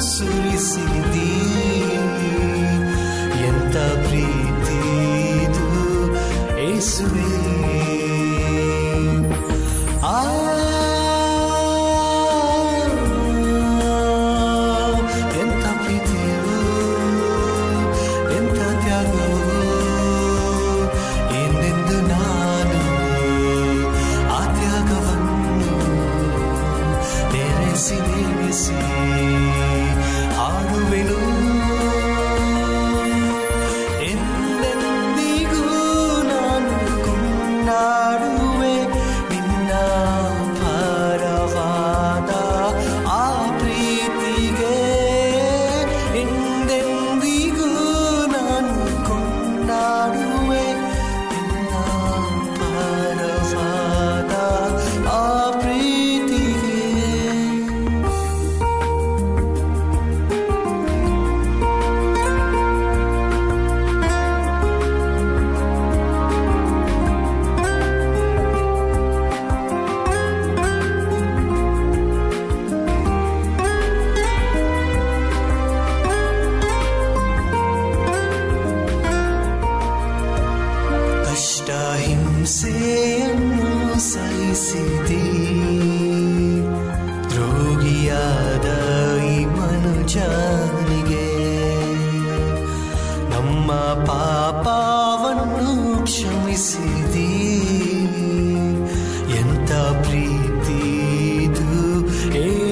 ರಕ್ತವನ್ನು ಸುರಿಸಿದಿ ಎಂತ ಪ್ರೀತಿ ಇದು. ಏಸುವೆ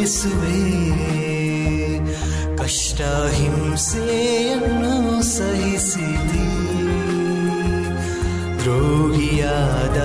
ಏಸುವೆ ಕಷ್ಟ ಹಿಂಸೆಯನ್ನು ಸಹಿಸಿದಿ ದ್ರೋಹಿಯಾದ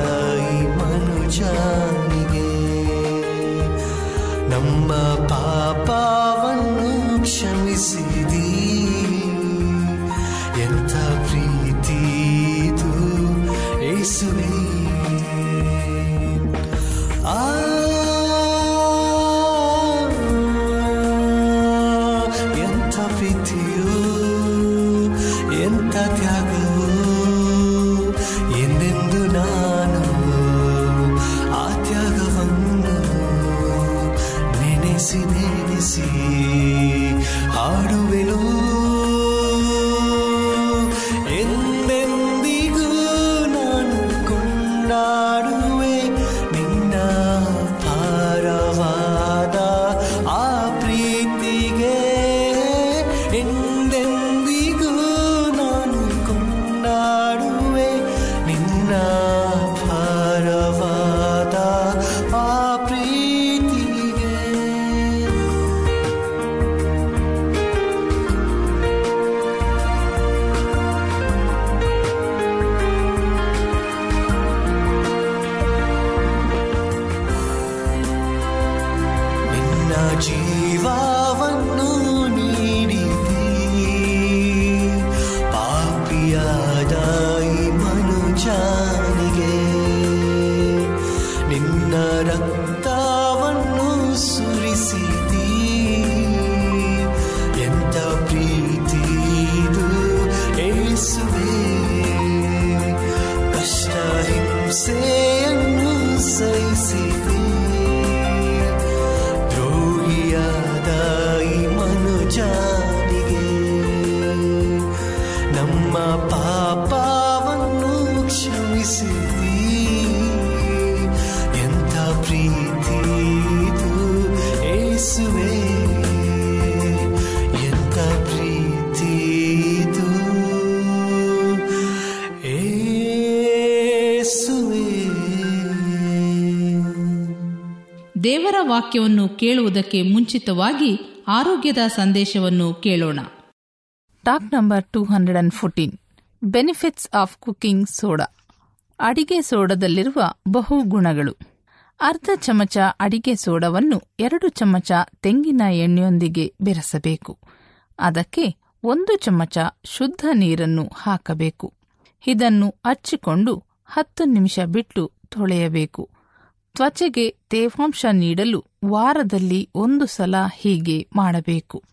ವಾಕ್ಯವನ್ನು ಕೇಳುವುದಕ್ಕೆ ಮುಂಚಿತವಾಗಿ ಆರೋಗ್ಯದ ಸಂದೇಶವನ್ನು ಕೇಳೋಣ. Talk number two hundred and fourteen benefits of cooking soda ಅಡಿಗೆ ಸೋಡದಲ್ಲಿರುವ ಬಹು ಗುಣಗಳು. ಅರ್ಧ ಚಮಚ ಅಡಿಗೆ ಸೋಡವನ್ನು ಎರಡು ಚಮಚ ತೆಂಗಿನ ಎಣ್ಣೆಯೊಂದಿಗೆ ಬೆರೆಸಬೇಕು. ಅದಕ್ಕೆ ಒಂದು ಚಮಚ ಶುದ್ಧ ನೀರನ್ನು ಹಾಕಬೇಕು. ಇದನ್ನು ಹಚ್ಚಿಕೊಂಡು ಹತ್ತು ನಿಮಿಷ ಬಿಟ್ಟು ತೊಳೆಯಬೇಕು. ತ್ವಚೆಗೆ ತೇವಾಂಶ ನೀಡಲು ವಾರದಲ್ಲಿ ಒಂದು ಸಲ ಹೀಗೆ ಮಾಡಬೇಕು.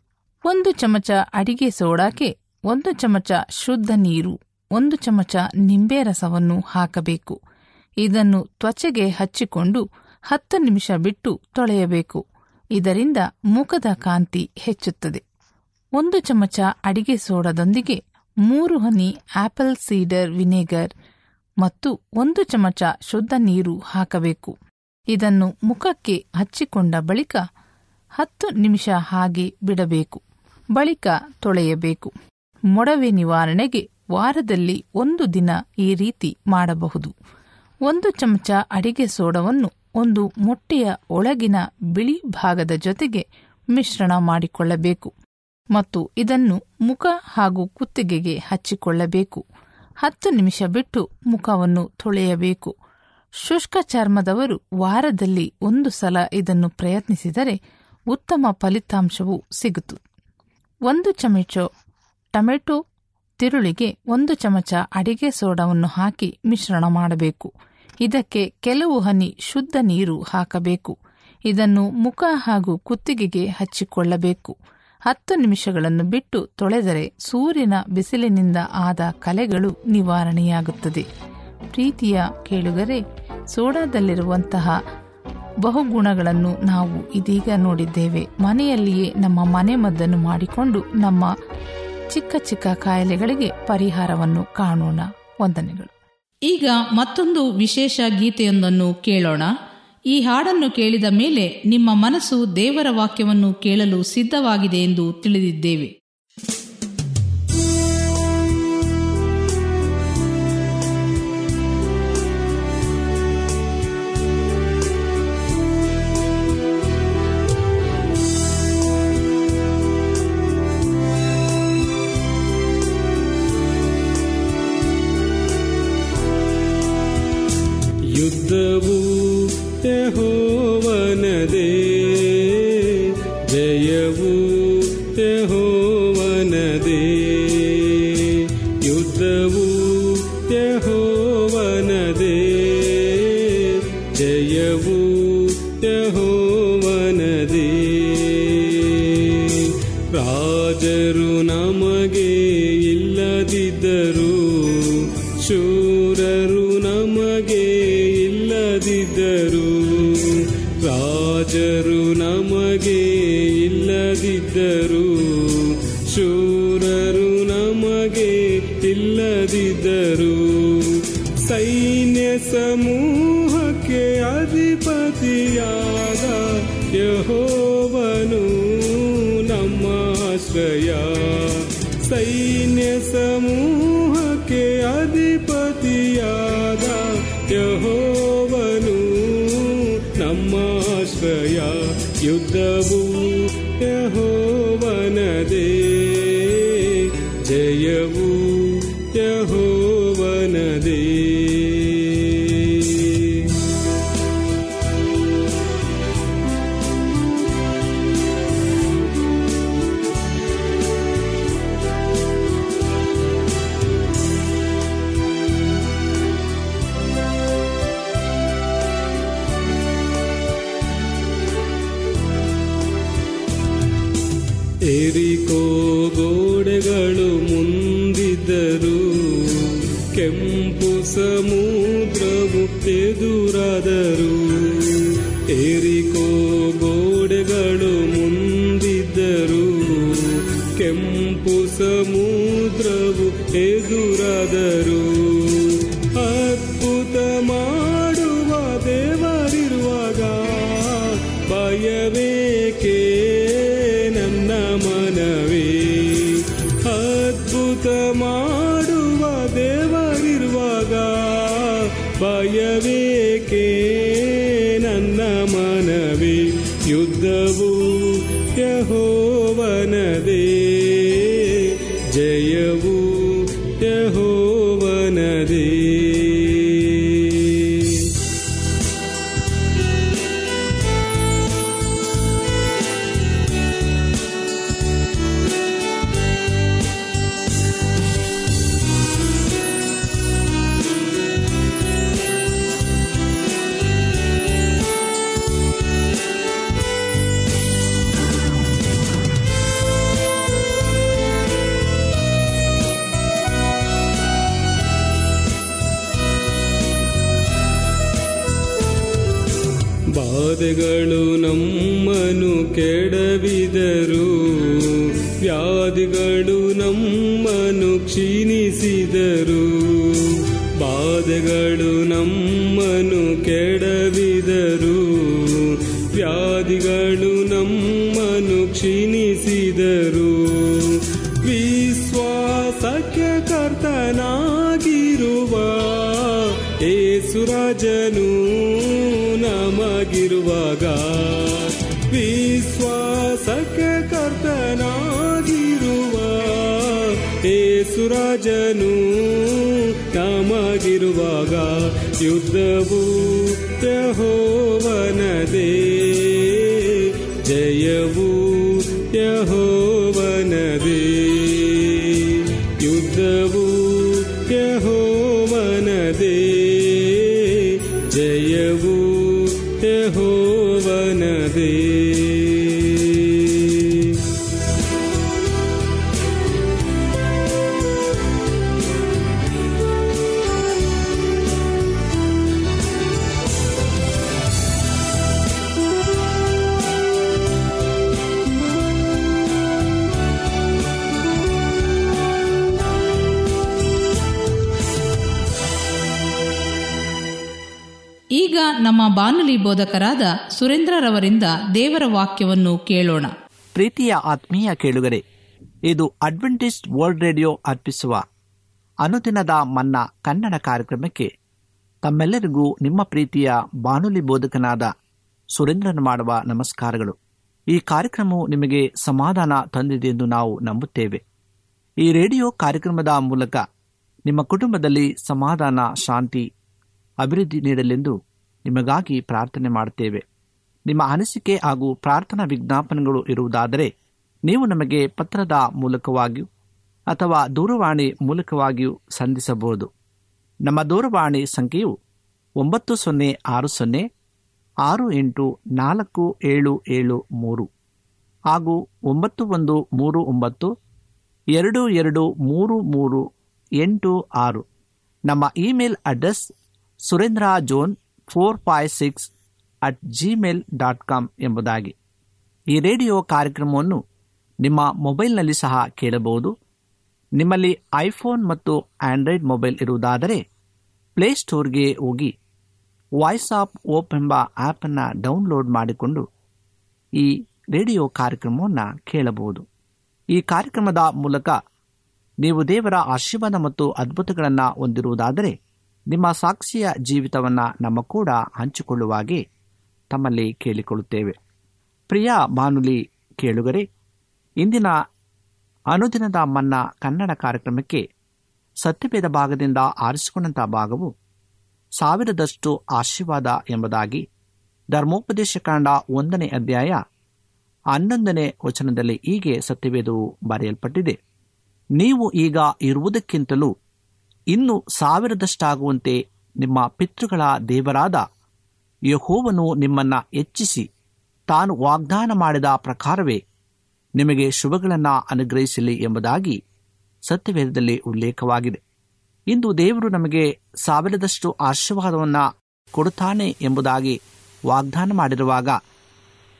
ಒಂದು ಚಮಚ ಅಡಿಗೆ ಸೋಡಾಕ್ಕೆ ಒಂದು ಚಮಚ ಶುದ್ಧ ನೀರು, ಒಂದು ಚಮಚ ನಿಂಬೆ ರಸವನ್ನು ಹಾಕಬೇಕು. ಇದನ್ನು ತ್ವಚೆಗೆ ಹಚ್ಚಿಕೊಂಡು ಹತ್ತು ನಿಮಿಷ ಬಿಟ್ಟು ತೊಳೆಯಬೇಕು. ಇದರಿಂದ ಮುಖದ ಕಾಂತಿ ಹೆಚ್ಚುತ್ತದೆ. ಒಂದು ಚಮಚ ಅಡಿಗೆ ಸೋಡದೊಂದಿಗೆ ಮೂರು ಹನಿ ಆಪಲ್ ಸೀಡರ್ ವಿನೆಗರ್ ಮತ್ತು ಒಂದು ಚಮಚ ಶುದ್ಧ ನೀರು ಹಾಕಬೇಕು. ಇದನ್ನು ಮುಖಕ್ಕೆ ಹಚ್ಚಿಕೊಂಡ ಬಳಿಕ ಹತ್ತು ನಿಮಿಷ ಹಾಗೆ ಬಿಡಬೇಕು. ಬಳಿಕ ತೊಳೆಯಬೇಕು. ಮೊಡವೆ ನಿವಾರಣೆಗೆ ವಾರದಲ್ಲಿ ಒಂದು ದಿನ ಈ ರೀತಿ ಮಾಡಬಹುದು. ಒಂದು ಚಮಚ ಅಡಿಗೆ ಸೋಡವನ್ನು ಒಂದು ಮೊಟ್ಟೆಯ ಒಳಗಿನ ಬಿಳಿ ಭಾಗದ ಜೊತೆಗೆ ಮಿಶ್ರಣ ಮಾಡಿಕೊಳ್ಳಬೇಕು ಮತ್ತು ಇದನ್ನು ಮುಖ ಹಾಗೂ ಕುತ್ತಿಗೆಗೆ ಹಚ್ಚಿಕೊಳ್ಳಬೇಕು. ಹತ್ತು ನಿಮಿಷ ಬಿಟ್ಟು ಮುಖವನ್ನು ತೊಳೆಯಬೇಕು. ಶುಷ್ಕ ಚರ್ಮದವರು ವಾರದಲ್ಲಿ ಒಂದು ಸಲ ಇದನ್ನು ಪ್ರಯತ್ನಿಸಿದರೆ ಉತ್ತಮ ಫಲಿತಾಂಶವು ಸಿಗುತ್ತು. ಒಂದು ಚಮಚ ಟೊಮೆಟೊ ತಿರುಳಿಗೆ ಒಂದು ಚಮಚ ಅಡಿಗೆ ಸೋಡಾವನ್ನು ಹಾಕಿ ಮಿಶ್ರಣ ಮಾಡಬೇಕು. ಇದಕ್ಕೆ ಕೆಲವು ಹನಿ ಶುದ್ಧ ನೀರು ಹಾಕಬೇಕು. ಇದನ್ನು ಮುಖ ಹಾಗೂ ಕುತ್ತಿಗೆಗೆ ಹಚ್ಚಿಕೊಳ್ಳಬೇಕು. ಹತ್ತು ನಿಮಿಷಗಳನ್ನು ಬಿಟ್ಟು ತೊಳೆದರೆ ಸೂರ್ಯನ ಬಿಸಿಲಿನಿಂದ ಆದ ಕಲೆಗಳು ನಿವಾರಣೆಯಾಗುತ್ತದೆ. ಪ್ರೀತಿಯ ಕೇಳುಗರೆ, ಸೋಡಾದಲ್ಲಿರುವಂತಹ ಬಹುಗುಣಗಳನ್ನು ನಾವು ಇದೀಗ ನೋಡಿದ್ದೇವೆ. ಮನೆಯಲ್ಲಿಯೇ ನಮ್ಮ ಮನೆಮದ್ದನ್ನು ಮಾಡಿಕೊಂಡು ನಮ್ಮ ಚಿಕ್ಕ ಚಿಕ್ಕ ಕಾಯಿಲೆಗಳಿಗೆ ಪರಿಹಾರವನ್ನು ಕಾಣೋಣ. ವಂದನೆಗಳು. ಈಗ ಮತ್ತೊಂದು ವಿಶೇಷ ಗೀತೆಯೊಂದನ್ನು ಕೇಳೋಣ. ಈ ಹಾಡನ್ನು ಕೇಳಿದ ಮೇಲೆ ನಿಮ್ಮ ಮನಸ್ಸು ದೇವರ ವಾಕ್ಯವನ್ನು ಕೇಳಲು ಸಿದ್ಧವಾಗಿದೆ ಎಂದು ತಿಳಿದಿದ್ದೇವೆ. ಶೂರರು ನಮಗೆ ಇಲ್ಲದಿದ್ದರು. ರಾಜರು ನಮಗೆ ಇಲ್ಲದಿದ್ದರು. ಶೂರರು ನಮಗೆ ಇಲ್ಲದಿದ್ದರು. ಸೈನ್ಯ ಸಮೂಹಕ್ಕೆ ಅಧಿಪತಿಯಾದ ಯಹೋವನು ನಮ್ಮ ಆಶ್ರಯ. युद्धवू यहो वनदे। जयू ಸಮುದ್ರವು ಎದುರಾದರು ಏರಿಕೋ ಗೋಡೆಗಳು ಮುಂದಿದ್ದರು ಕೆಂಪು ಸಮುದ್ರವು ಎದುರಾದರು ಬಾಧೆಗಳು ನಮ್ಮನು ಕೆಡವಿದರು. ವ್ಯಾಧಿಗಳು ನಮ್ಮನು ಕ್ಷೀಣಿಸಿದರು. ಬಾಧೆಗಳು ನಮ್ಮನು ನಮಗಿರುವಾಗ ಯುದ್ಧವು ಯಹೋವನದೇ ಜಯವು ಯಹೋವನದೇ ಯುದ್ಧವು ಯಹೋವನದೇ ಜಯವು ಯಹೋವನದೇ ನಮ್ಮ ಬಾನುಲಿ ಬೋಧಕರಾದ ಸುರೇಂದ್ರರವರಿಂದ ದೇವರ ವಾಕ್ಯವನ್ನು ಕೇಳೋಣ. ಪ್ರೀತಿಯ ಆತ್ಮೀಯ ಕೇಳುಗರೆ, ಇದು ಅಡ್ವೆಂಟಿಸ್ಟ್ ವರ್ಲ್ಡ್ ರೇಡಿಯೋ ಅರ್ಪಿಸುವ ಅನುದಿನದ ಮನ್ನ ಕನ್ನಡ ಕಾರ್ಯಕ್ರಮಕ್ಕೆ ತಮ್ಮೆಲ್ಲರಿಗೂ ನಿಮ್ಮ ಪ್ರೀತಿಯ ಬಾನುಲಿ ಬೋಧಕನಾದ ಸುರೇಂದ್ರನ ಮಾಡುವ ನಮಸ್ಕಾರಗಳು. ಈ ಕಾರ್ಯಕ್ರಮವು ನಿಮಗೆ ಸಮಾಧಾನ ತಂದಿದೆ ಎಂದು ನಾವು ನಂಬುತ್ತೇವೆ. ಈ ರೇಡಿಯೋ ಕಾರ್ಯಕ್ರಮದ ಮೂಲಕ ನಿಮ್ಮ ಕುಟುಂಬದಲ್ಲಿ ಸಮಾಧಾನ, ಶಾಂತಿ, ಅಭಿವೃದ್ಧಿ ನೀಡಲೆಂದು ನಿಮಗಾಗಿ ಪ್ರಾರ್ಥನೆ ಮಾಡುತ್ತೇವೆ. ನಿಮ್ಮ ಅನಿಸಿಕೆ ಹಾಗೂ ಪ್ರಾರ್ಥನಾ ವಿಜ್ಞಾಪನೆಗಳು ಇರುವುದಾದರೆ ನೀವು ನಮಗೆ ಪತ್ರದ ಮೂಲಕವಾಗಿಯೂ ಅಥವಾ ದೂರವಾಣಿ ಮೂಲಕವಾಗಿಯೂ ಸಂಧಿಸಬಹುದು. ನಮ್ಮ ದೂರವಾಣಿ ಸಂಖ್ಯೆಯು ಒಂಬತ್ತು ಸೊನ್ನೆ ಆರು ಸೊನ್ನೆ ಆರು ಎಂಟು ನಾಲ್ಕು ಏಳು ಏಳು ಮೂರು ಹಾಗೂ ಒಂಬತ್ತು ಒಂದು ಮೂರು ಒಂಬತ್ತು ಎರಡು ಎರಡು ಮೂರು ಮೂರು ಎಂಟು ಆರು. ನಮ್ಮ email address Surendra John four five six at Gmail dot com ಎಂಬುದಾಗಿ. ಈ ರೇಡಿಯೋ ಕಾರ್ಯಕ್ರಮವನ್ನು ನಿಮ್ಮ ಮೊಬೈಲ್ನಲ್ಲಿ ಸಹ ಕೇಳಬಹುದು. ನಿಮ್ಮಲ್ಲಿ ಐಫೋನ್ ಮತ್ತು ಆಂಡ್ರಾಯ್ಡ್ ಮೊಬೈಲ್ ಇರುವುದಾದರೆ ಪ್ಲೇಸ್ಟೋರ್ಗೆ ಹೋಗಿ ವಾಯ್ಸ್ ಆಫ್ ಓಪ್ ಎಂಬ ಆ್ಯಪನ್ನು ಡೌನ್ಲೋಡ್ ಮಾಡಿಕೊಂಡು ಈ ರೇಡಿಯೋ ಕಾರ್ಯಕ್ರಮವನ್ನು ಕೇಳಬಹುದು. ಈ ಕಾರ್ಯಕ್ರಮದ ಮೂಲಕ ನೀವು ದೇವರ ಆಶೀರ್ವಾದ ಮತ್ತು ಅದ್ಭುತಗಳನ್ನು ಹೊಂದಿರುವುದಾದರೆ ನಿಮ್ಮ ಸಾಕ್ಷಿಯ ಜೀವಿತವನ್ನು ನಮ್ಮ ಕೂಡ ಹಂಚಿಕೊಳ್ಳುವಾಗೆ ತಮ್ಮಲ್ಲಿ ಕೇಳಿಕೊಳ್ಳುತ್ತೇವೆ. ಪ್ರಿಯ ಬಾನುಲಿ ಕೇಳುಗರೆ, ಇಂದಿನ ಅನುದಿನದ ಮನ್ನ ಕನ್ನಡ ಕಾರ್ಯಕ್ರಮಕ್ಕೆ ಸತ್ಯಭೇದ ಭಾಗದಿಂದ ಆರಿಸಿಕೊಂಡಂಥ ಭಾಗವು ಸಾವಿರದಷ್ಟು ಆಶೀರ್ವಾದ ಎಂಬುದಾಗಿ ಧರ್ಮೋಪದೇಶ ಕಾಂಡ ಒಂದನೇ ಅಧ್ಯಾಯ ಹನ್ನೊಂದನೇ ವಚನದಲ್ಲಿ ಹೀಗೆ ಸತ್ಯವೇದವು ಬರೆಯಲ್ಪಟ್ಟಿದೆ. ನೀವು ಈಗ ಇರುವುದಕ್ಕಿಂತಲೂ ಇನ್ನು ಸಾವಿರದಷ್ಟಾಗುವಂತೆ ನಿಮ್ಮ ಪಿತೃಗಳ ದೇವರಾದ ಯಹೋವನು ನಿಮ್ಮನ್ನ ಹೆಚ್ಚಿಸಿ ತಾನು ವಾಗ್ದಾನ ಮಾಡಿದ ಪ್ರಕಾರವೇ ನಿಮಗೆ ಶುಭಗಳನ್ನು ಅನುಗ್ರಹಿಸಲಿ ಎಂಬುದಾಗಿ ಸತ್ಯವೇದದಲ್ಲಿ ಉಲ್ಲೇಖವಾಗಿದೆ. ಇಂದು ದೇವರು ನಮಗೆ ಸಾವಿರದಷ್ಟು ಆಶೀರ್ವಾದವನ್ನು ಕೊಡುತ್ತಾನೆ ಎಂಬುದಾಗಿ ವಾಗ್ದಾನ ಮಾಡಿರುವಾಗ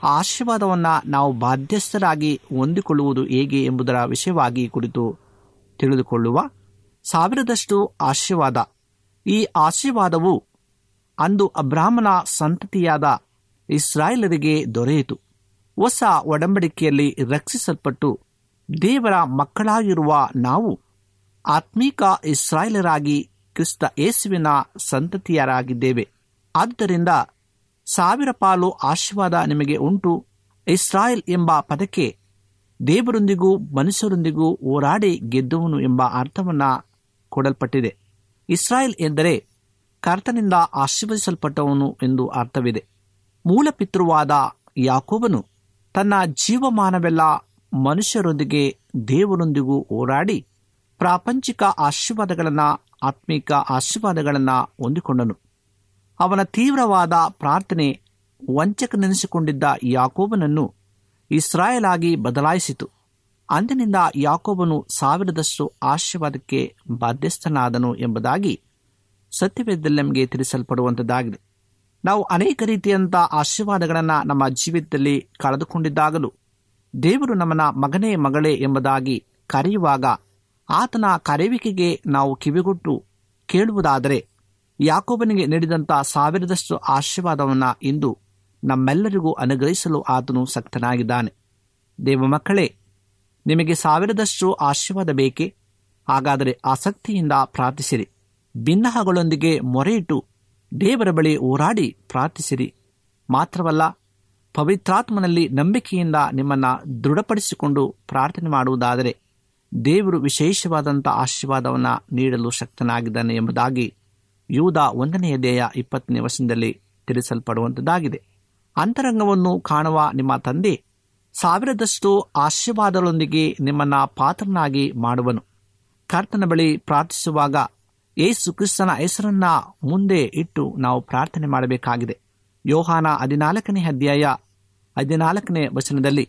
ಆಶೀರ್ವಾದವನ್ನು ನಾವು ಬಾಧ್ಯಸ್ಥರಾಗಿ ಹೊಂದಿಕೊಳ್ಳುವುದು ಹೇಗೆ ಎಂಬುದರ ವಿಷಯವಾಗಿ ಕುರಿತು ತಿಳಿದುಕೊಳ್ಳುವ ಸಾವಿರದಷ್ಟು ಆಶೀರ್ವಾದ. ಈ ಆಶೀರ್ವಾದವು ಅಂದು ಅಬ್ರಾಹ್ಮನ ಸಂತತಿಯಾದ ಇಸ್ರಾಯೇಲರಿಗೆ ದೊರೆಯಿತು. ಹೊಸ ಒಡಂಬಡಿಕೆಯಲ್ಲಿ ರಕ್ಷಿಸಲ್ಪಟ್ಟು ದೇವರ ಮಕ್ಕಳಾಗಿರುವ ನಾವು ಆತ್ಮೀಕ ಇಸ್ರಾಯೇಲರಾಗಿ ಕ್ರಿಸ್ತ ಯೇಸುವಿನ ಸಂತತಿಯರಾಗಿದ್ದೇವೆ. ಆದ್ದರಿಂದ ಸಾವಿರ ಪಾಲು ಆಶೀರ್ವಾದ ನಿಮಗೆ ಉಂಟು. ಇಸ್ರಾಯೇಲ್ ಎಂಬ ಪದಕ್ಕೆ ದೇವರೊಂದಿಗೂ ಮನುಷ್ಯರೊಂದಿಗೂ ಹೋರಾಡಿ ಗೆದ್ದುವನು ಎಂಬ ಅರ್ಥವನ್ನ ಕೊಡಲ್ಪಟ್ಟಿದೆ. ಇಸ್ರಾಯೇಲ್ ಎಂದರೆ ಕರ್ತನಿಂದ ಆಶೀರ್ವದಿಸಲ್ಪಟ್ಟವನು ಎಂದು ಅರ್ಥವಿದೆ. ಮೂಲ ಪಿತೃವಾದ ಯಾಕೋಬನು ತನ್ನ ಜೀವಮಾನವೆಲ್ಲ ಮನುಷ್ಯರೊಂದಿಗೆ ದೇವರೊಂದಿಗೂ ಹೋರಾಡಿ ಪ್ರಾಪಂಚಿಕ ಆಶೀರ್ವಾದಗಳನ್ನು, ಆತ್ಮಿಕ ಆಶೀರ್ವಾದಗಳನ್ನು ಹೊಂದಿಕೊಂಡನು. ಅವನ ತೀವ್ರವಾದ ಪ್ರಾರ್ಥನೆ ವಂಚಕನೆನಿಸಿಕೊಂಡಿದ್ದ ಯಾಕೋಬನನ್ನು ಇಸ್ರಾಯೇಲಾಗಿ ಬದಲಾಯಿಸಿತು. ಅಂದಿನಿಂದ ಯಾಕೋಬನು ಸಾವಿರದಷ್ಟು ಆಶೀರ್ವಾದಕ್ಕೆ ಬಾಧ್ಯಸ್ಥನಾದನು ಎಂಬುದಾಗಿ ಸತ್ಯವೇದದಲ್ಲಿ ನಮಗೆ ತಿಳಿಸಲ್ಪಡುವಂಥದ್ದಾಗಿದೆ ನಾವು ಅನೇಕ ರೀತಿಯಂಥ ಆಶೀರ್ವಾದಗಳನ್ನು ನಮ್ಮ ಜೀವಿತದಲ್ಲಿ ಕಳೆದುಕೊಂಡಿದ್ದಾಗಲೂ ದೇವರು ನಮ್ಮನ ಮಗನೇ ಮಗಳೇ ಎಂಬುದಾಗಿ ಕರೆಯುವಾಗ ಆತನ ಕರೆಯುವಿಕೆಗೆ ನಾವು ಕಿವಿಗೊಟ್ಟು ಕೇಳುವುದಾದರೆ ಯಾಕೋಬನಿಗೆ ನೀಡಿದಂಥ ಸಾವಿರದಷ್ಟು ಆಶೀರ್ವಾದವನ್ನು ಇಂದು ನಮ್ಮೆಲ್ಲರಿಗೂ ಅನುಗ್ರಹಿಸಲು ಆತನು ಸಕ್ತನಾಗಿದ್ದಾನೆ. ದೇವ ಮಕ್ಕಳೇ ನಿಮಗೆ ಸಾವಿರದಷ್ಟು ಆಶೀರ್ವಾದ ಬೇಕೇ ಹಾಗಾದರೆ ಆಸಕ್ತಿಯಿಂದ ಪ್ರಾರ್ಥಿಸಿರಿ. ಭಿನ್ನಹಗಳೊಂದಿಗೆ ಮೊರೆಯಿಟ್ಟು ದೇವರ ಬಳಿ ಹೋರಾಡಿ ಪ್ರಾರ್ಥಿಸಿರಿ. ಮಾತ್ರವಲ್ಲ, ಪವಿತ್ರಾತ್ಮನಲ್ಲಿ ನಂಬಿಕೆಯಿಂದ ನಿಮ್ಮನ್ನು ದೃಢಪಡಿಸಿಕೊಂಡು ಪ್ರಾರ್ಥನೆ ಮಾಡುವುದಾದರೆ ದೇವರು ವಿಶೇಷವಾದಂಥ ಆಶೀರ್ವಾದವನ್ನು ನೀಡಲು ಶಕ್ತನಾಗಿದ್ದಾನೆ ಎಂಬುದಾಗಿ ಯೂದ ಒಂದನೆಯ ದೇಹ ಇಪ್ಪತ್ತನೇ ವರ್ಷದಲ್ಲಿ ತಿಳಿಸಲ್ಪಡುವಂಥದ್ದಾಗಿದೆ. ಅಂತರಂಗವನ್ನು ಕಾಣುವ ನಿಮ್ಮ ತಂದೆ ಸಾವಿರದಷ್ಟು ಆಶೀರ್ವಾದಗಳೊಂದಿಗೆ ನಿಮ್ಮನ್ನ ಪಾತ್ರನಾಗಿ ಮಾಡುವನು. ಕರ್ತನ ಬಳಿ ಪ್ರಾರ್ಥಿಸುವಾಗ ಯೇಸು ಕ್ರಿಸ್ತನ ಹೆಸರನ್ನ ಮುಂದೆ ಇಟ್ಟು ನಾವು ಪ್ರಾರ್ಥನೆ ಮಾಡಬೇಕಾಗಿದೆ. ಯೋಹಾನ ಹದಿನಾಲ್ಕನೇ ಅಧ್ಯಾಯ ಹದಿನಾಲ್ಕನೇ ವಚನದಲ್ಲಿ,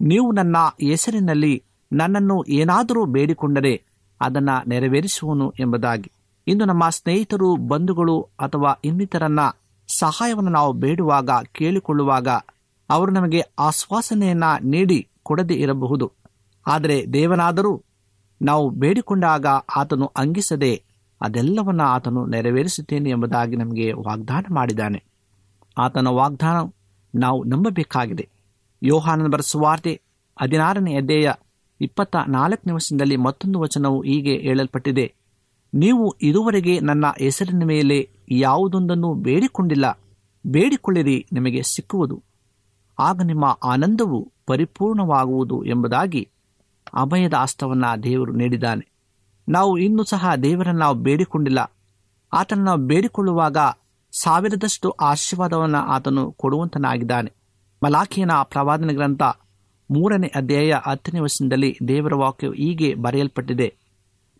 ನೀವು ನನ್ನ ಹೆಸರಿನಲ್ಲಿ ನನ್ನನ್ನು ಏನಾದರೂ ಬೇಡಿಕೊಂಡರೆ ಅದನ್ನು ನೆರವೇರಿಸುವನು ಎಂಬುದಾಗಿ. ಇಂದು ನಮ್ಮ ಸ್ನೇಹಿತರು, ಬಂಧುಗಳು ಅಥವಾ ಇನ್ನಿತರನ್ನ ಸಹಾಯವನ್ನು ನಾವು ಬೇಡುವಾಗ ಕೇಳಿಕೊಳ್ಳುವಾಗ ಅವರು ನಮಗೆ ಆಶ್ವಾಸನೆಯನ್ನ ನೀಡಿ ಕೊಡದೇ ಇರಬಹುದು. ಆದರೆ ದೇವನಾದರೂ ನಾವು ಬೇಡಿಕೊಂಡಾಗ ಆತನು ಅಂಗಿಸದೆ ಅದೆಲ್ಲವನ್ನ ಆತನು ನೆರವೇರಿಸುತ್ತೇನೆ ಎಂಬುದಾಗಿ ನಮಗೆ ವಾಗ್ದಾನ ಮಾಡಿದ್ದಾನೆ. ಆತನ ವಾಗ್ದಾನ ನಾವು ನಂಬಬೇಕಾಗಿದೆ. ಯೋಹಾನನ ಬರೆಸುವಾರ್ತೆ ಹದಿನಾರನೇ ಅಧ್ಯಾಯ ಇಪ್ಪತ್ತ ನಾಲ್ಕನೇ ವರ್ಷದಲ್ಲಿ ಮತ್ತೊಂದು ವಚನವು ಹೀಗೆ ಹೇಳಲ್ಪಟ್ಟಿದೆ. ನೀವು ಇದುವರೆಗೆ ನನ್ನ ಹೆಸರಿನ ಮೇಲೆ ಯಾವುದೊಂದನ್ನು ಬೇಡಿಕೊಂಡಿಲ್ಲ. ಬೇಡಿಕೊಳ್ಳಿರಿ, ನಿಮಗೆ ಸಿಕ್ಕುವುದು. ಆಗ ನಿಮ್ಮ ಆನಂದವು ಪರಿಪೂರ್ಣವಾಗುವುದು ಎಂಬುದಾಗಿ ಅಭಯದ ಆಸ್ತವನ್ನು ದೇವರು ನೀಡಿದ್ದಾನೆ. ನಾವು ಇನ್ನೂ ಸಹ ದೇವರನ್ನು ನಾವು ಬೇಡಿಕೊಂಡಿಲ್ಲ. ಆತನ ನಾವು ಬೇಡಿಕೊಳ್ಳುವಾಗ ಸಾವಿರದಷ್ಟು ಆಶೀರ್ವಾದವನ್ನು ಆತನು ಕೊಡುವಂತನಾಗಿದ್ದಾನೆ. ಮಲಾಖಿಯನ ಪ್ರವಾದನ ಗ್ರಂಥ ಮೂರನೇ ಅಧ್ಯಾಯ ಹತ್ತನೇ ವರ್ಷದಲ್ಲಿ ದೇವರ ವಾಕ್ಯವು ಹೀಗೆ ಬರೆಯಲ್ಪಟ್ಟಿದೆ.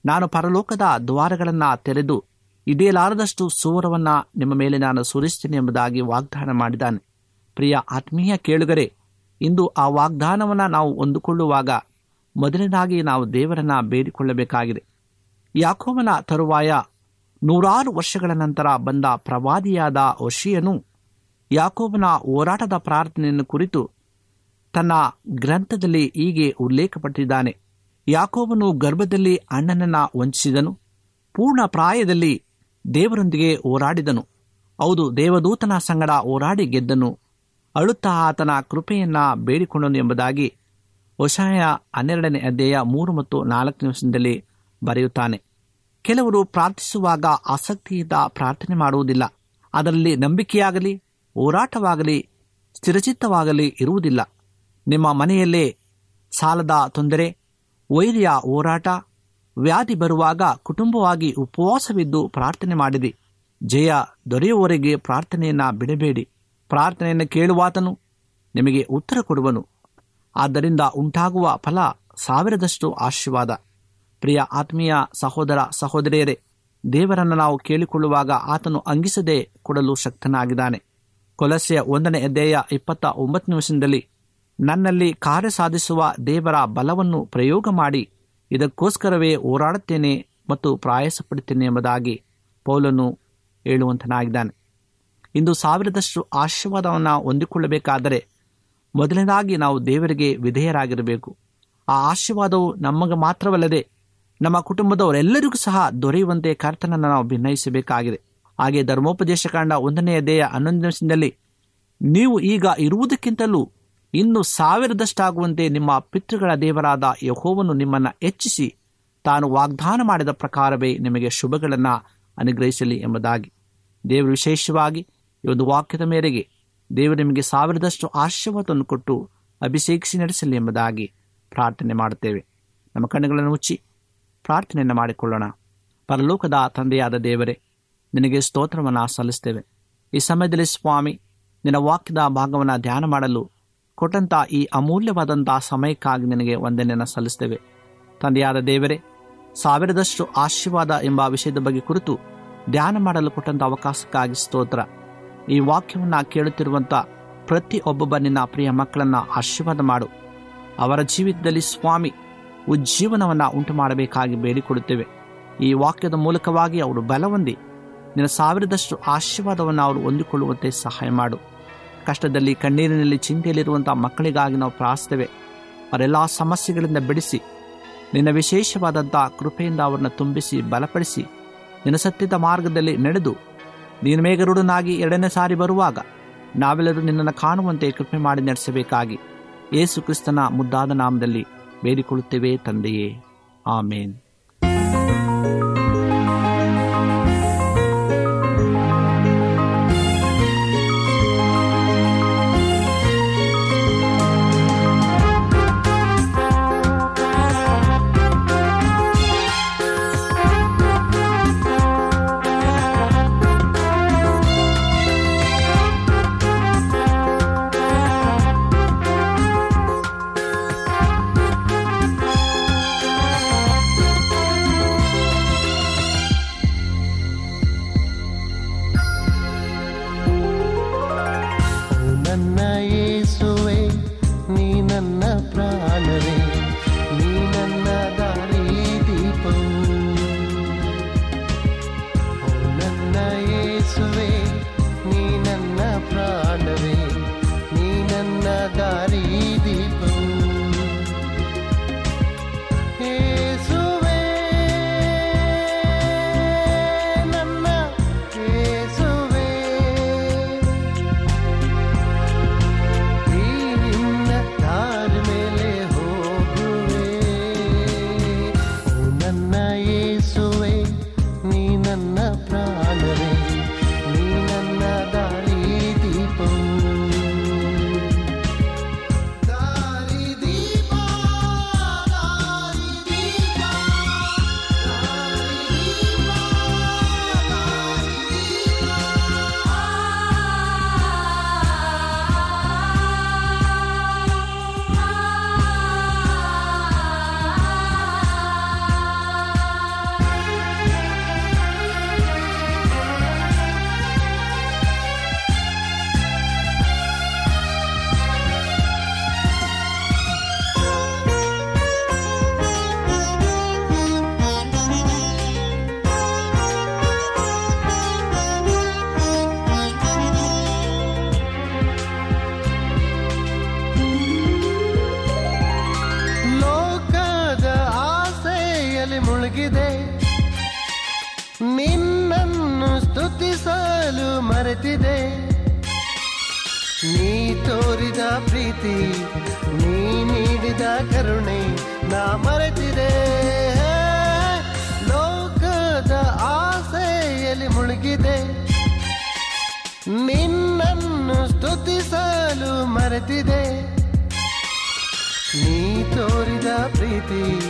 ನಾನು ಪರಲೋಕದ ದ್ವಾರಗಳನ್ನು ತೆರೆದು ಇದೇಲಾರದಷ್ಟು ಸೂರವನ್ನು ನಿಮ್ಮ ಮೇಲೆ ನಾನು ಸುರಿಸ್ತೇನೆ ಎಂಬುದಾಗಿ ವಾಗ್ದಾನ ಮಾಡಿದ್ದಾನೆ. ಪ್ರಿಯ ಆತ್ಮೀಯ ಕೇಳುಗರೆ, ಇಂದು ಆ ವಾಗ್ದಾನವನ್ನು ನಾವು ಹೊಂದಿಕೊಳ್ಳುವಾಗ ಮೊದಲನಾಗಿ ನಾವು ದೇವರನ್ನ ಬೇಡಿಕೊಳ್ಳಬೇಕಾಗಿದೆ. ಯಾಕೋಮನ ತರುವಾಯ ನೂರಾರು ವರ್ಷಗಳ ನಂತರ ಬಂದ ಪ್ರವಾದಿಯಾದ ಒಶಿಯನು ಯಾಕೋಬನ ಹೋರಾಟದ ಪ್ರಾರ್ಥನೆಯನ್ನು ಕುರಿತು ತನ್ನ ಗ್ರಂಥದಲ್ಲಿ ಹೀಗೆ ಉಲ್ಲೇಖಪಟ್ಟಿದ್ದಾನೆ. ಯಾಕೋಬನು ಗರ್ಭದಲ್ಲಿ ಅಣ್ಣನನ್ನ ವಂಚಿಸಿದನು, ಪೂರ್ಣ ಪ್ರಾಯದಲ್ಲಿ ದೇವರೊಂದಿಗೆ ಹೋರಾಡಿದನು. ಹೌದು, ದೇವದೂತನ ಸಂಗಡ ಹೋರಾಡಿ ಗೆದ್ದನು. ಅಳುತ್ತಾ ಆತನ ಕೃಪೆಯನ್ನ ಬೇಡಿಕೊಂಡನು ಎಂಬುದಾಗಿ ಹೊಸಾಯ ಹನ್ನೆರಡನೇ ಅಧ್ಯಾಯ ಮೂರು ಮತ್ತು ನಾಲ್ಕನೇ ವರ್ಷದಲ್ಲಿ ಬರೆಯುತ್ತಾನೆ. ಕೆಲವರು ಪ್ರಾರ್ಥಿಸುವಾಗ ಆಸಕ್ತಿಯಿಂದ ಪ್ರಾರ್ಥನೆ ಮಾಡುವುದಿಲ್ಲ. ಅದರಲ್ಲಿ ನಂಬಿಕೆಯಾಗಲಿ, ಹೋರಾಟವಾಗಲಿ, ಸ್ಥಿರಚಿತ್ತವಾಗಲಿ ಇರುವುದಿಲ್ಲ. ನಿಮ್ಮ ಮನೆಯಲ್ಲೇ ಸಾಲದ ತೊಂದರೆ, ವೈರ್ಯ ಹೋರಾಟ, ವ್ಯಾಧಿ ಬರುವಾಗ ಕುಟುಂಬವಾಗಿ ಉಪವಾಸವಿದ್ದು ಪ್ರಾರ್ಥನೆ ಮಾಡಿರಿ. ಜಯ ದೊರೆಯುವವರೆಗೆ ಪ್ರಾರ್ಥನೆಯನ್ನ ಬಿಡಬೇಡಿ. ಪ್ರಾರ್ಥನೆಯನ್ನು ಕೇಳುವಾತನು, ನಿಮಗೆ ಉತ್ತರ ಕೊಡುವನು. ಆದ್ದರಿಂದ ಉಂಟಾಗುವ ಫಲ ಸಾವಿರದಷ್ಟು ಆಶೀರ್ವಾದ. ಪ್ರಿಯ ಆತ್ಮೀಯ ಸಹೋದರ ಸಹೋದರಿಯರೇ, ದೇವರನ್ನು ನಾವು ಕೇಳಿಕೊಳ್ಳುವಾಗ ಆತನು ಅಂಗಿಸದೆ ಕೊಡಲು ಶಕ್ತನಾಗಿದ್ದಾನೆ. ಕೊಲಸೆಯ ಒಂದನೇ ಅಧ್ಯಾಯ ಇಪ್ಪತ್ತ ಒಂಬತ್ತು ನಿಮಿಷದಲ್ಲಿ ನನ್ನಲ್ಲಿ ಕಾರ್ಯ ಸಾಧಿಸುವ ದೇವರ ಬಲವನ್ನು ಪ್ರಯೋಗ ಮಾಡಿ, ಇದಕ್ಕೋಸ್ಕರವೇ ಹೋರಾಡುತ್ತೇನೆ ಮತ್ತು ಪ್ರಾಯಸಪಡುತ್ತೇನೆ ಎಂಬುದಾಗಿ ಪೌಲನು ಹೇಳುವಂತನಾಗಿದ್ದಾನೆ. ಇಂದು ಸಾವಿರದಷ್ಟು ಆಶೀರ್ವಾದವನ್ನು ಹೊಂದಿಕೊಳ್ಳಬೇಕಾದರೆ ಮೊದಲನೇದಾಗಿ ನಾವು ದೇವರಿಗೆ ವಿಧೇಯರಾಗಿರಬೇಕು. ಆ ಆಶೀರ್ವಾದವು ನಮಗೆ ಮಾತ್ರವಲ್ಲದೆ ನಮ್ಮ ಕುಟುಂಬದವರೆಲ್ಲರಿಗೂ ಸಹ ದೊರೆಯುವಂತೆ ಕರ್ತನನ್ನು ನಾವು ಭಿನ್ನಯಿಸಬೇಕಾಗಿದೆ ಹಾಗೆ ಧರ್ಮೋಪದೇಶ ಕಾಂಡ ಒಂದನೆಯ ದೇಹ ಹನ್ನೊಂದು ನಿಮಿಷದಲ್ಲಿ ನೀವು ಈಗ ಇರುವುದಕ್ಕಿಂತಲೂ ಇನ್ನು ಸಾವಿರದಷ್ಟಾಗುವಂತೆ ನಿಮ್ಮ ಪಿತೃಗಳ ದೇವರಾದ ಯಹೋವನ್ನು ನಿಮ್ಮನ್ನು ಹೆಚ್ಚಿಸಿ ತಾನು ವಾಗ್ದಾನ ಮಾಡಿದ ಪ್ರಕಾರವೇ ನಿಮಗೆ ಶುಭಗಳನ್ನು ಅನುಗ್ರಹಿಸಲಿ ಎಂಬುದಾಗಿ. ದೇವರು ವಿಶೇಷವಾಗಿ ಈ ಒಂದು ವಾಕ್ಯದ ಮೇರೆಗೆ ದೇವರು ನಿಮಗೆ ಸಾವಿರದಷ್ಟು ಆಶೀರ್ವಾದವನ್ನು ಕೊಟ್ಟು ಅಭಿಷೇಕಿಸಿ ನಡೆಸಲಿ ಎಂಬುದಾಗಿ ಪ್ರಾರ್ಥನೆ ಮಾಡುತ್ತೇವೆ. ನಮ್ಮ ಕಣ್ಣುಗಳನ್ನು ಮುಚ್ಚಿ ಪ್ರಾರ್ಥನೆಯನ್ನು ಮಾಡಿಕೊಳ್ಳೋಣ. ಪರಲೋಕದ ತಂದೆಯಾದ ದೇವರೇ, ನಿನಗೆ ಸ್ತೋತ್ರವನ್ನು ಸಲ್ಲಿಸ್ತೇವೆ ಈ ಸಮಯದಲ್ಲಿ ಸ್ವಾಮಿ, ನಿನ್ನ ವಾಕ್ಯದ ಭಾಗವನ್ನು ಧ್ಯಾನ ಮಾಡಲು ಕೊಟ್ಟಂಥ ಈ ಅಮೂಲ್ಯವಾದಂಥ ಸಮಯಕ್ಕಾಗಿ ನಿನಗೆ ವಂದನೆಯನ್ನು ಸಲ್ಲಿಸ್ತೇವೆ ತಂದೆಯಾದ ದೇವರೇ, ಸಾವಿರದಷ್ಟು ಆಶೀರ್ವಾದ ಎಂಬ ವಿಷಯದ ಬಗ್ಗೆ ಕುರಿತು ಧ್ಯಾನ ಮಾಡಲು ಕೊಟ್ಟಂಥ ಅವಕಾಶಕ್ಕಾಗಿ ಸ್ತೋತ್ರ. ಈ ವಾಕ್ಯವನ್ನು ಕೇಳುತ್ತಿರುವಂಥ ಪ್ರತಿ ಒಬ್ಬೊಬ್ಬ ನಿನ್ನ ಪ್ರಿಯ ಮಕ್ಕಳನ್ನು ಆಶೀರ್ವಾದ ಮಾಡು. ಅವರ ಜೀವಿತದಲ್ಲಿ ಸ್ವಾಮಿ, ಉಜ್ಜೀವನವನ್ನು ಉಂಟು ಮಾಡಬೇಕಾಗಿ ಬೇಡಿಕೊಡುತ್ತೇವೆ ಈ ವಾಕ್ಯದ ಮೂಲಕವಾಗಿ ಅವರು ಬಲವೊಂದಿ ನಿನ್ನ ಸಾವಿರದಷ್ಟು ಆಶೀರ್ವಾದವನ್ನು ಅವರು ಹೊಂದಿಕೊಳ್ಳುವಂತೆ ಸಹಾಯ ಮಾಡು. ಕಷ್ಟದಲ್ಲಿ, ಕಣ್ಣೀರಿನಲ್ಲಿ ಚಿಂತೆಯಲ್ಲಿರುವಂಥ ಮಕ್ಕಳಿಗಾಗಿ ನಾವು ಪ್ರಾರ್ಥಿಸ್ತೇವೆ ಅವರೆಲ್ಲ ಸಮಸ್ಯೆಗಳಿಂದ ಬಿಡಿಸಿ, ನಿನ್ನ ವಿಶೇಷವಾದಂಥ ಕೃಪೆಯಿಂದ ಅವರನ್ನು ತುಂಬಿಸಿ, ಬಲಪಡಿಸಿ, ನಿನ್ನ ಸತ್ಯದ ಮಾರ್ಗದಲ್ಲಿ ನಡೆದು ನೀನು ಮೇಘರುಡನಾಗಿ ಎರಡನೇ ಸಾರಿ ಬರುವಾಗ ನಾವೆಲ್ಲರೂ ನಿನ್ನನ್ನು ಕಾಣುವಂತೆ ಕೃಪೆ ಮಾಡಿ ನಡೆಸಬೇಕಾಗಿ ಯೇಸು ಕ್ರಿಸ್ತನ ಮುದ್ದಾದ ನಾಮದಲ್ಲಿ ಬೇಡಿಕೊಳ್ಳುತ್ತೇವೆ ತಂದೆಯೇ. ಆಮೇನ್. ಪ್ರೀತಿ